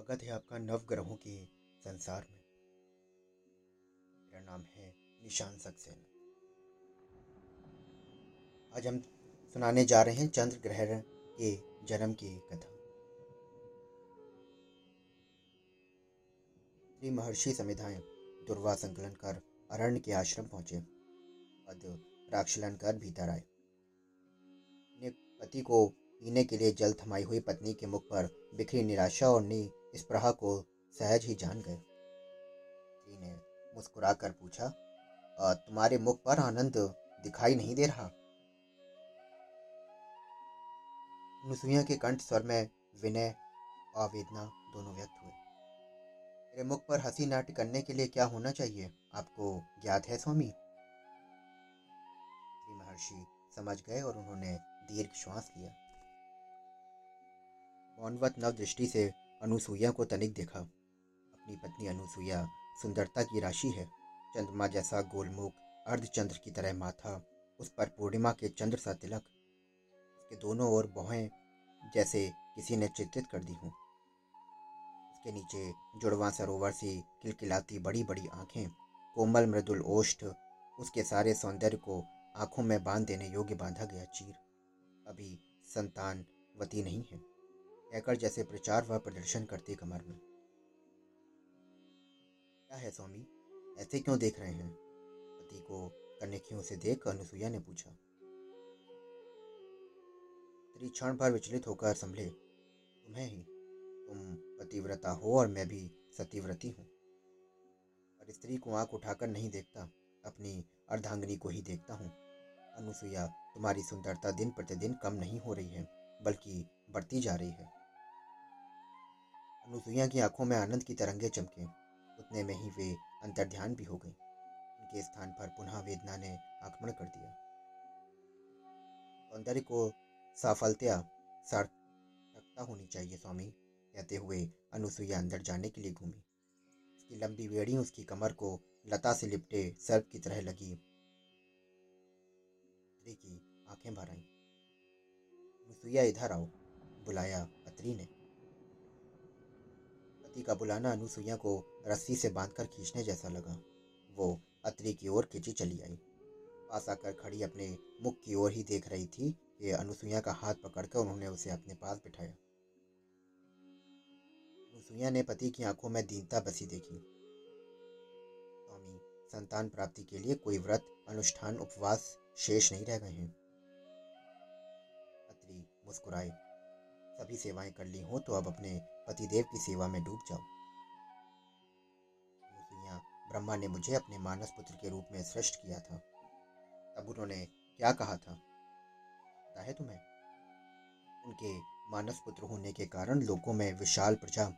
स्वागत है आपका नवग्रहों के संसार में। मेरा नाम है निशान सक्सेना। आज हम सुनाने जा रहे हैं चंद्र ग्रहण के जन्म की कथा। श्री महर्षि समिधाएँ दुर्वा संकलन कर अरण्य के आश्रम पहुँचे। पद राक्षलन कर भीतर आए। पति को पीने के लिए जल थमाई हुई पत्नी के मुख पर बिखरी निराशा और नी प्रहा को सहज ही जान गए। स्त्री ने मुस्कुरा कर पूछा तुम्हारे मुख पर आनंद दिखाई नहीं दे रहा? नुसुइया के कंठ स्वर में विनय और वेदना दोनों व्यक्त हुए। मेरे मुख पर हँसी नाट्य करने के लिए क्या होना चाहिए? आपको ज्ञात है स्वामी? महर्षि समझ गए और उन्होंने दीर्घ श्वास लिया। मौनवत नव दृष्टि से अनुसुईया को तनिक देखा। अपनी पत्नी अनुसुईया सुंदरता की राशि है। चंद्रमा जैसा गोलमुख अर्धचंद्र की तरह माथा, उस पर पूर्णिमा के चंद्र सा तिलक। उसके दोनों ओर बहुएँ जैसे किसी ने चित्रित कर दी हूँ। उसके नीचे जुड़वा सरोवर सी किलकिलाती बड़ी बड़ी आँखें, कोमल मृदुल ओष्ठ, उसके सारे सौंदर्य को आँखों में बाँध देने योग्य बांधा गया चीर। अभी संतान वती नहीं है। कहकर जैसे प्रचार व प्रदर्शन करती कमर में। क्या है स्वामी? ऐसे क्यों देख रहे हैं? पति को कन्याखियों से देख अनुसुईया ने पूछा। स्त्री क्षण भर विचलित होकर संभले। तुम्हें ही। तुम पतिव्रता हो और मैं भी सतीव्रती हूँ। पर स्त्री को आँख उठाकर नहीं देखता। अपनी अर्धांगनी को ही देखता हूँ। अनुसुईया, तुम्हारी सुंदरता दिन प्रतिदिन कम नहीं हो रही है, बल्कि बढ़ती जा रही है। अनुसुईया की आँखों में आनंद की तरंगे चमके। उतने में ही वे अंतर्ध्यान भी हो गई। उनके स्थान पर पुनः वेदना ने आक्रमण कर दिया। सौंदर्य को साफलतया सार्थकता होनी चाहिए स्वामी, कहते हुए अनुसुईया अंदर जाने के लिए घूमी। उसकी लंबी बेड़ी उसकी कमर को लता से लिपटे सर्प की तरह लगी। की आँखें भर आई। अनुसुईया, इधर आओ, बुलाया अत्री ने। पति का बुलाना अनुसुईया को रस्सी से बांधकर खींचने जैसा लगा। वो अत्री की ओर खींची चली आई। पास आकर खड़ी अपने मुख की ओर ही देख रही थी कि अनुसुईया का हाथ पकड़कर उन्होंने उसे अपने पास बिठाया। अनुसुईया ने पति की आँखों में दीनता बसी देखी। स्वामी, संतान प्राप्ति के लिए कोई व्रत, अनुष्ठान, उपवास शेष नहीं रह गए हैं। अत्री मुस्कुराए। सभी सेवाएँ कर ली हो तो अब अपने पतिदेव की सेवा में डूब जाओ। ब्रह्मा ने मुझे अपने मानस पुत्र के रूप में सृष्ट किया था। तब उन्होंने क्या कहा था? पता है तुम्हें? उनके मानस पुत्र होने के कारण लोगों में विशाल प्रजा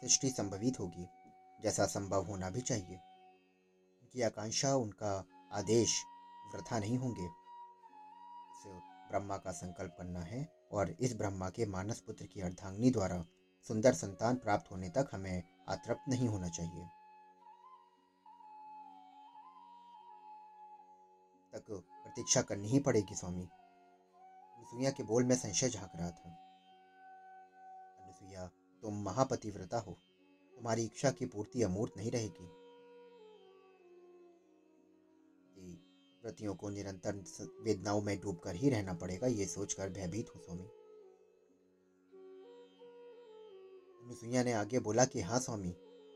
सृष्टि संभवित होगी, जैसा संभव होना भी चाहिए। उनकी आकांक्षा, उनका आदेश वृथा नहीं होंगे। ब्रह्मा का संकल्प करना है और इस ब्रह्मा के मानस पुत्र की अर्धांगनी द्वारा सुंदर संतान प्राप्त होने तक हमें अतृप्त नहीं होना चाहिए। तक प्रतीक्षा करनी ही पड़ेगी स्वामी। अनुसुईया के बोल में संशय झाँक रहा था। अनुसुईया, तुम महापतिव्रता हो। तुम्हारी इच्छा की पूर्ति अमूर्त नहीं रहेगी। व्रतियों को निरंतर वेदनाओं में डूबकर ही रहना पड़ेगा, ये सोचकर भयभीत हूँ स्वामी। अनुसुईया ने आगे बोला कि हाँ स्वामी,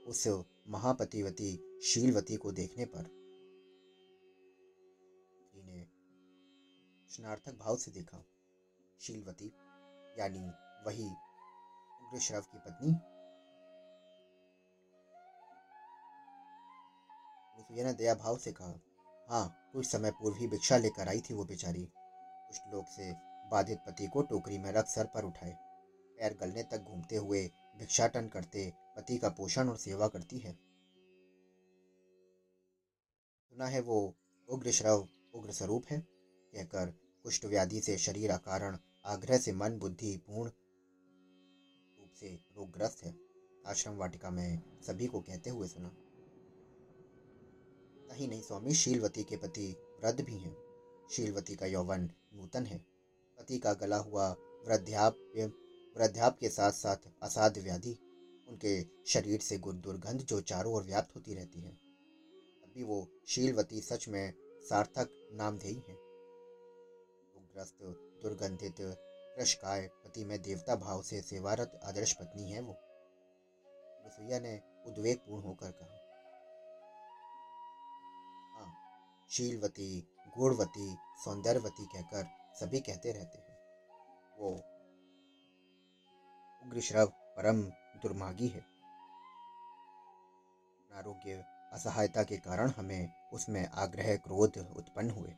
उस महापतिवती शीलवती को देखने पर। ने स्नार्थक भाव से देखा। शीलवती, यानी वही उग्रश्रव की पत्नी। अनुसुईया ने दया भाव से कहा हाँ कुछ समय पूर्व ही भिक्षा लेकर आई थी वो बेचारी। कुछ लोग से बाधित पति को टोकरी में रख सर पर उठाए। पैर गलने तक घूमते हुए भिक्षाटन करते, पति का पोषण और सेवा करती है। सुना है वो उग्र श्रव उग्र स्वरूप है। कहकर कुष्ठ व्याधि से शरीर कारण आग्रह से मन बुद्धि पूर्ण रूप से रोगग्रस्त है। आश्रम वाटिका में सभी को कहते हुए सुना। ही नहीं स्वामी, शीलवती के पति वृद्ध भी हैं। शीलवती का यौवन नूतन है। पति का गला हुआ वृद्धाप्य वृद्धाप के साथ साथ असाध्य व्याधि, उनके शरीर से दुर्गंध जो चारों ओर व्याप्त होती रहती है। अभी वो शीलवती सच में सार्थक नामधेयी है। ग्रस्त दुर्गंधित, कृषकाय, पति में देवता भाव से सेवारत, आदर्श पत्नी है वो। रसोईया ने उद्वेगपूर्ण होकर कहा हाँ शीलवती, गुणवती, सौंदर्यवती कहकर सभी कहते रहते हैं। वो उग्रश्रव परम दुर्मागी है। आरोग्य असहायता के कारण हमें उसमें आग्रह क्रोध उत्पन्न हुए।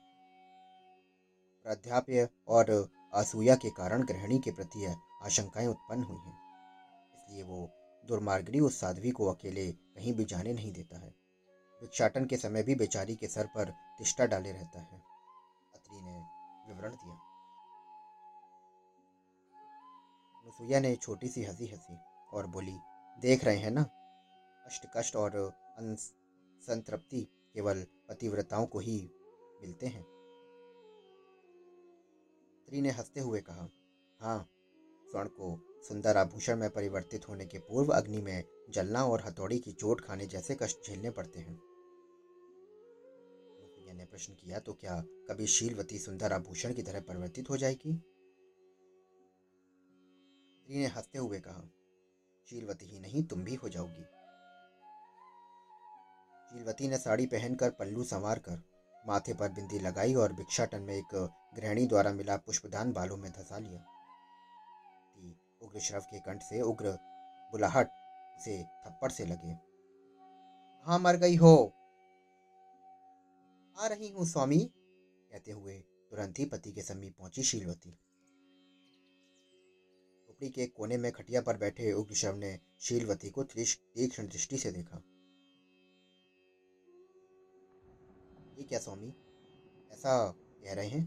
प्राध्याप्य और असूया के कारण गृहिणी के प्रति आशंकाएँ उत्पन्न हुई हैं। इसलिए वो दुर्मार्गनी उस साध्वी को अकेले कहीं भी जाने नहीं देता है। भिक्षाटन के समय भी बेचारी के सर पर तिष्टा डाले रहता है। अत्री ने विवरण दिया। अनुसुईया ने छोटी सी हँसी हँसी और बोली, देख रहे हैं ना? अष्ट कष्ट और संतृप्ति केवल पतिव्रताओं को ही मिलते हैं। स्त्री ने हँसते हुए कहा हाँ स्वर्ण को सुंदर आभूषण में परिवर्तित होने के पूर्व अग्नि में जलना और हथौड़ी की चोट खाने जैसे कष्ट झेलने पड़ते हैं। ने प्रश्न किया तो क्या कभी शीलवती सुंदर आभूषण की तरह परिवर्तित हो जाएगी? स्त्री ने हँसते हुए कहा शीलवती ही नहीं, तुम भी हो जाओगी। शीलवती ने साड़ी पहनकर पल्लू संवार कर, माथे पर बिंदी लगाई और भिक्षाटन में एक गृहिणी द्वारा मिला पुष्पदान बालों में धसा लिया। उग्र श्रव के कंठ से उग्र बुलाहट से थप्पड़ से लगे हाँ मर गई हो? आ रही हूँ, स्वामी, कहते हुए तुरंत ही पति के समीप पहुँची शीलवती झोपड़ी के कोने में खटिया पर बैठे उग्रशव ने शीलवती को तीक्ष्ण दृष्टि से देखा। ये क्या स्वामी? ऐसा कह रहे हैं?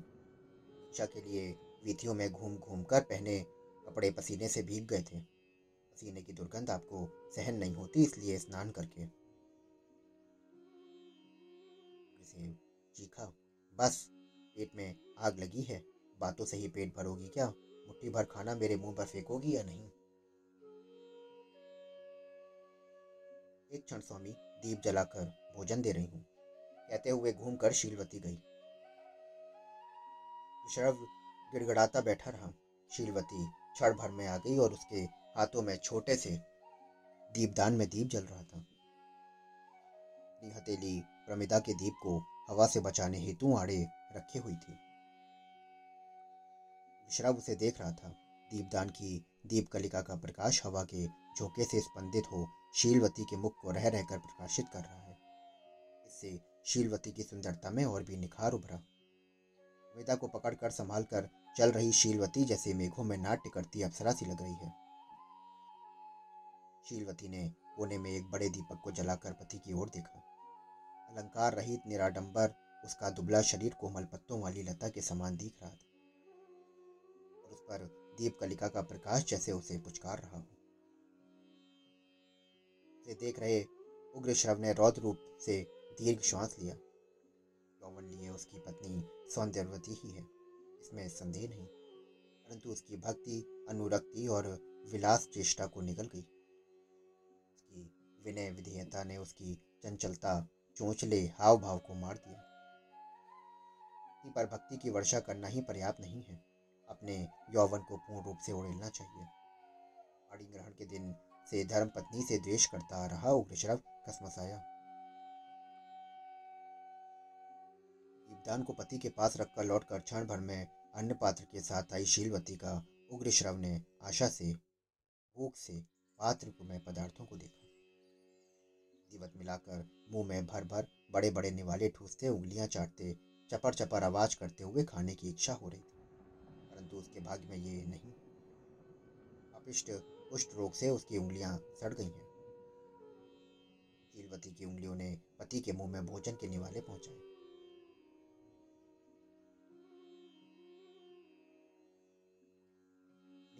शिक्षा के लिए वीथियों में घूम घूम कर पहने कपड़े पसीने से भीग गए थे। पसीने की दुर्गंध आपको सहन नहीं होती, इसलिए स्नान करके चीखा। बस, पेट में आग लगी है। बातों से ही पेट भरोगी क्या? मुट्ठी भर खाना मेरे मुँह पर फेंकोगी या नहीं? एक क्षण स्वामी दीप जलाकर भोजन दे रही हूँ। कहते हुए घूमकर शीलवती गई। शरव गिड़गड़ाता बैठा रहा। शीलवती क्षण भर में आ गई और उसके हाथों में छोटे से दीपदान में दीप जल रहा था। हथेली प्रमिदा के दीप को हवा से बचाने हेतु आड़े रखे हुई थी। विश्राव उसे देख रहा था। दीपदान की दीप कलिका का प्रकाश हवा के झोंके से स्पंदित हो शीलवती के मुख को रह रहकर प्रकाशित कर रहा है। इससे शीलवती की सुंदरता में और भी निखार उभरा। वेदा को पकड़कर संभाल कर चल रही शीलवती जैसे मेघों में नाट्य करती अप्सरा सी लग रही है। शीलवती ने कोने में एक बड़े दीपक को जलाकर पति की ओर देखा। अलंकार रहित निराडंबर, उसका दुबला शरीर कोमल पत्तों वाली लता के समान दिख रहा था। पर दीप कलिका का प्रकाश जैसे उसे पुचकार रहा हो। उसे देख रहे उग्र श्रव ने रौद्र रूप से दीर्घ श्वास लिया। यौवन लिए उसकी पत्नी सौंदर्यवती ही है, इसमें संदेह नहीं, परंतु उसकी भक्ति, अनुरक्ति और विलास चेष्टा को निकल गई। उसकी विनय विधेयता ने उसकी चंचलता, चोंचले हाव भाव को मार दिया। पर भक्ति की वर्षा करना ही पर्याप्त नहीं है। अपने यौवन को पूर्ण रूप से उड़ेलना चाहिए। आड़ी ग्रहण के दिन से धर्म पत्नी से द्वेष करता रहा उग्रशरव कसमसाया दीपदान को पति के पास रखकर लौटकर क्षण भर में अन्य पात्र के साथ आई शीलवती का उग्र श्रव ने आशा से भूख से, पात्र को में पदार्थों को देखा। दिवत मिलाकर मुँह में भर भर बड़े बड़े निवाले ठूसते उंगलियाँ चाटते चपर चपर आवाज़ करते हुए खाने की इच्छा हो रही थी। परंतु उसके भाग्य में ये नहीं। अपिष्ट कुष्ठ रोग से उसकी उंगलियाँ सड़ गई हैं। शीलवती की उंगलियों ने पति के मुँह में भोजन के निवाले पहुँचाए।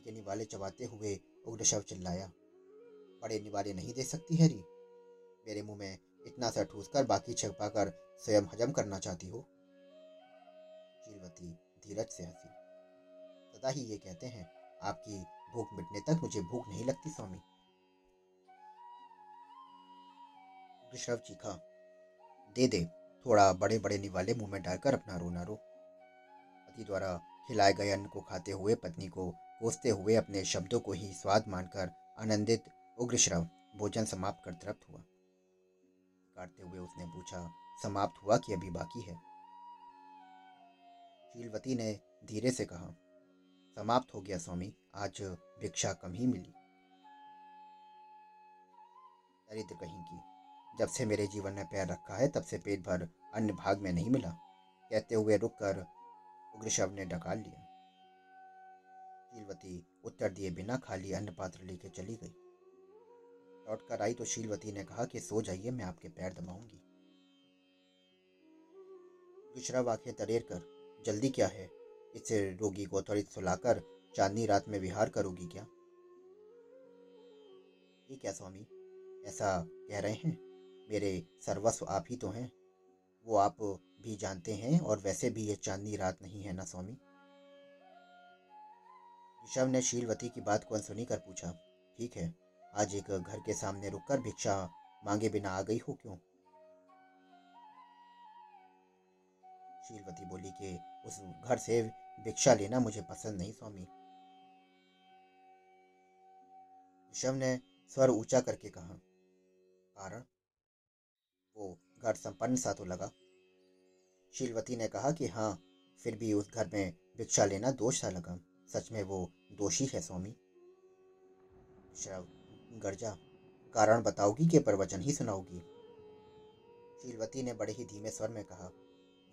के निवाले चबाते हुए उग्र चिल्लाया, बड़े निवाले नहीं दे सकती हैरी? मेरे मुँह में इतना सा ठूस कर बाकी छपा कर स्वयं हजम करना चाहती हो? शीलवती धीरज से हँसी। सदा ही ये कहते हैं, आपकी भूख मिटने तक मुझे भूख नहीं लगती, स्वामी। ऋषभ चीखा दे दे, थोड़ा बड़े बड़े निवाले मुँह में डालकर अपना रोना रो। पति द्वारा खिलाए गए अन्न को खाते हुए, पत्नी को कोसते हुए अपने शब्दों को ही स्वाद मानकर आनंदित, उग्रश्रव, भोजन समाप्त कर तृप्त हुआ। काटते हुए उसने पूछा, समाप्त हुआ कि अभी बाकी है? शीलवती ने धीरे से कहा समाप्त हो गया स्वामी। आज भिक्षा कम ही मिली। दरिद्र की, जब से मेरे जीवन में पैर रखा है, तब से पेट भर अन्य भाग में नहीं मिला। कहते हुए रुक कर उग्रशव ने डकाल लिया। शीलवती उत्तर दिए बिना खाली अन्न पात्र लेके चली गई। लौट कर आई तो शीलवती ने कहा कि सो जाइए, मैं आपके पैर दबाऊँगी। उग्रशव आँखें तरेर कर जल्दी क्या है? इसे रोगी को त्वरित सुलाकर चांदनी रात में विहार करोगी क्या? ये क्या स्वामी, ऐसा कह रहे हैं? मेरे सर्वस्व आप ही तो हैं। वो आप भी जानते हैं और वैसे भी ये चांदनी रात नहीं है ना स्वामी? ऋषभ ने शीलवती की बात को अनसुनी कर पूछा। ठीक है, आज एक घर के सामने रुककर भिक्षा मांगे बिना आ गई हो क्यों? शीलवती बोली कि उस घर से भिक्षा लेना मुझे पसंद नहीं, स्वामी। ऋषभ ने स्वर ऊँचा करके कहा, कारण? वो घर संपन्न सा तो लगा। शीलवती ने कहा कि हाँ फिर भी उस घर में भिक्षा लेना दोष सा लगा। सच में वो दोषी है, स्वामी। श्रव गर्जा, कारण बताओगी कि प्रवचन ही सुनाओगी? शीलवती ने बड़े ही धीमे स्वर में कहा,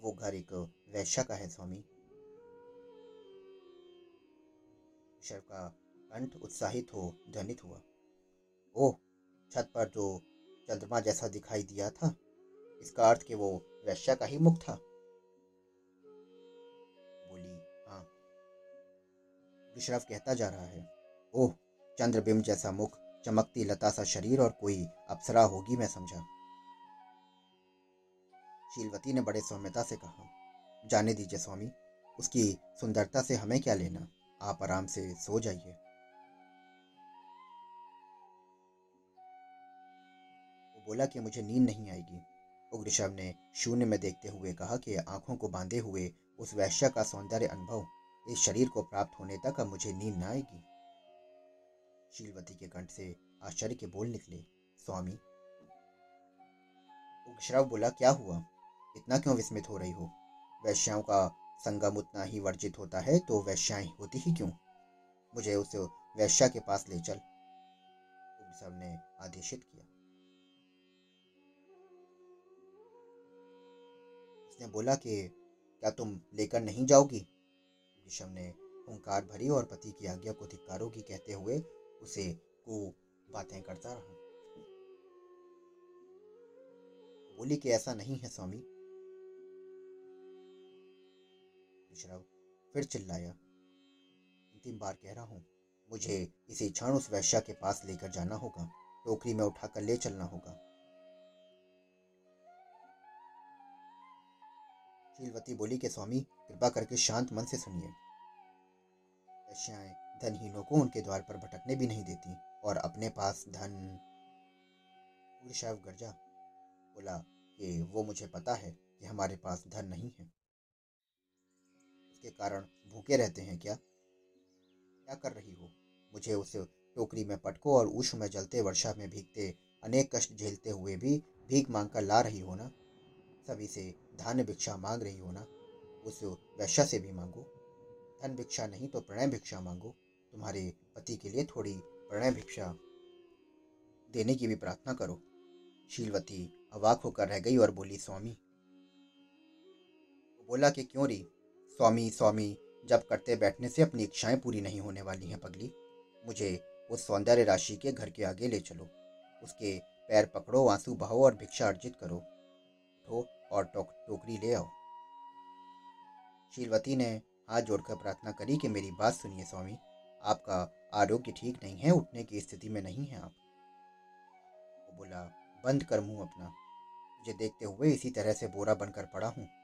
वो घर एक वैश्या का है, स्वामी। शव का कंठ उत्साहित हो ध्वनित हुआ। ओह, छत पर जो चंद्रमा जैसा दिखाई दिया था, इसका अर्थ कि वो वैश्या का ही मुख था। बोली हाँ। विश्रव कहता जा रहा है। ओह, चंद्रबिंब जैसा मुख, चमकती लता सा शरीर और कोई अप्सरा होगी मैं समझा। शीलवती ने बड़े सौम्यता से कहा, जाने दीजिए स्वामी, उसकी सुंदरता से हमें क्या लेना? आप आराम से सो जाइए। वो बोला कि मुझे नींद नहीं आएगी। उग्रशव ने शून्य में देखते हुए कहा कि आँखों को बांधे हुए उस वैश्य का सौंदर्य अनुभव इस शरीर को प्राप्त होने तक अब मुझे नींद न आएगी। शीलवती के कंठ से आश्चर्य के बोल निकले, स्वामी। उग्रश्रव बोला, क्या हुआ? इतना क्यों विस्मित हो रही हो? वैश्याओं का संगम उतना ही वर्जित होता है तो वैश्याएँ होती ही क्यों? मुझे उस वैश्या के पास ले चल। उग्रश्रव ने आदेशित किया। उसने बोला कि, क्या तुम लेकर नहीं जाओगी? ऋषभ ने हुंकार भरी और पति की आज्ञा को धिकारोगी कहते हुए उसे को बातें करता रहा। बोली कि ऐसा नहीं है, स्वामी। ऋषभ फिर चिल्लाया। अंतिम बार कह रहा हूँ, मुझे इसी क्षण उस वैश्या के पास लेकर जाना होगा, टोकरी में उठाकर ले चलना होगा। शीलवती बोली के स्वामी, कृपा करके शांत मन से सुनिए। दशाएँ धनहीनों को उनके द्वार पर भटकने भी नहीं देती और अपने पास धन साहब गर्जा। बोला कि वो मुझे पता है कि हमारे पास धन नहीं है। उसके कारण भूखे रहते हैं क्या? क्या कर रही हो? मुझे उस टोकरी में पटको और ऊष्म में जलते वर्षा में भीगते अनेक कष्ट झेलते हुए भी भीख मांग कर ला रही हो ना? सभी से धन भिक्षा मांग रही हो ना? उस वैश्या से भी मांगो। धन भिक्षा नहीं तो प्रणय भिक्षा मांगो। तुम्हारे पति के लिए थोड़ी प्रणय भिक्षा देने की भी प्रार्थना करो। शीलवती अवाक होकर रह गई और बोली, स्वामी बोला कि क्यों री? स्वामी स्वामी, जब करते बैठने से अपनी इच्छाएँ पूरी नहीं होने वाली हैं, पगली। मुझे उस सौंदर्य राशि के घर के आगे ले चलो। उसके पैर पकड़ो, आँसू बहाओ और भिक्षा अर्जित करो। उठो और टोक, टोकरी ले आओ। शीलवती ने हाथ जोड़कर प्रार्थना करी कि मेरी बात सुनिए स्वामी। आपका आरोग्य ठीक नहीं है, उठने की स्थिति में नहीं है आप। वो बोला, बंद कर मुँह अपना। मुझे देखते हुए इसी तरह से बोरा बनकर पड़ा हूँ।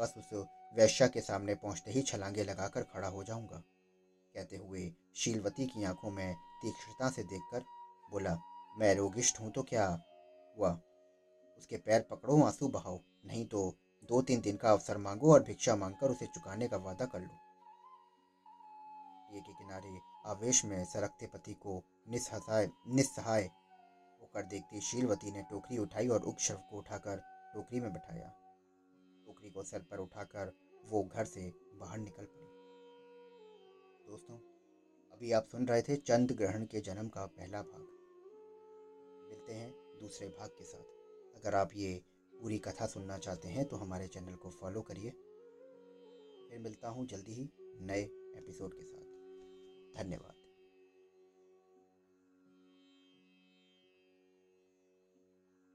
बस उस वैश्या के सामने पहुँचते ही छलांगे लगाकर खड़ा हो जाऊँगा। कहते हुए शीलवती की आँखों में तीक्ष्णता से देखकर बोला, मैं रोगिष्ट हूँ तो क्या हुआ? उसके पैर पकड़ो, आँसू बहाओ, नहीं तो दो तीन दिन का अवसर मांगो और भिक्षा मांगकर उसे चुकाने का वादा कर लो। के किनारे आवेश में सरकते पति को निस्सहाय निस्सहाय होकर देखती शीलवती ने टोकरी उठाई और उप शव को उठाकर टोकरी में बैठाया। टोकरी को सर पर उठाकर वो घर से बाहर निकल पड़ी। दोस्तों, अभी आप सुन रहे थे चंद्र ग्रहण के जन्म का पहला भाग। मिलते हैं दूसरे भाग के साथ। अगर आप ये पूरी कथा सुनना चाहते हैं तो हमारे चैनल को फॉलो करिए। फिर मिलता हूँ जल्दी ही नए एपिसोड के साथ। धन्यवाद।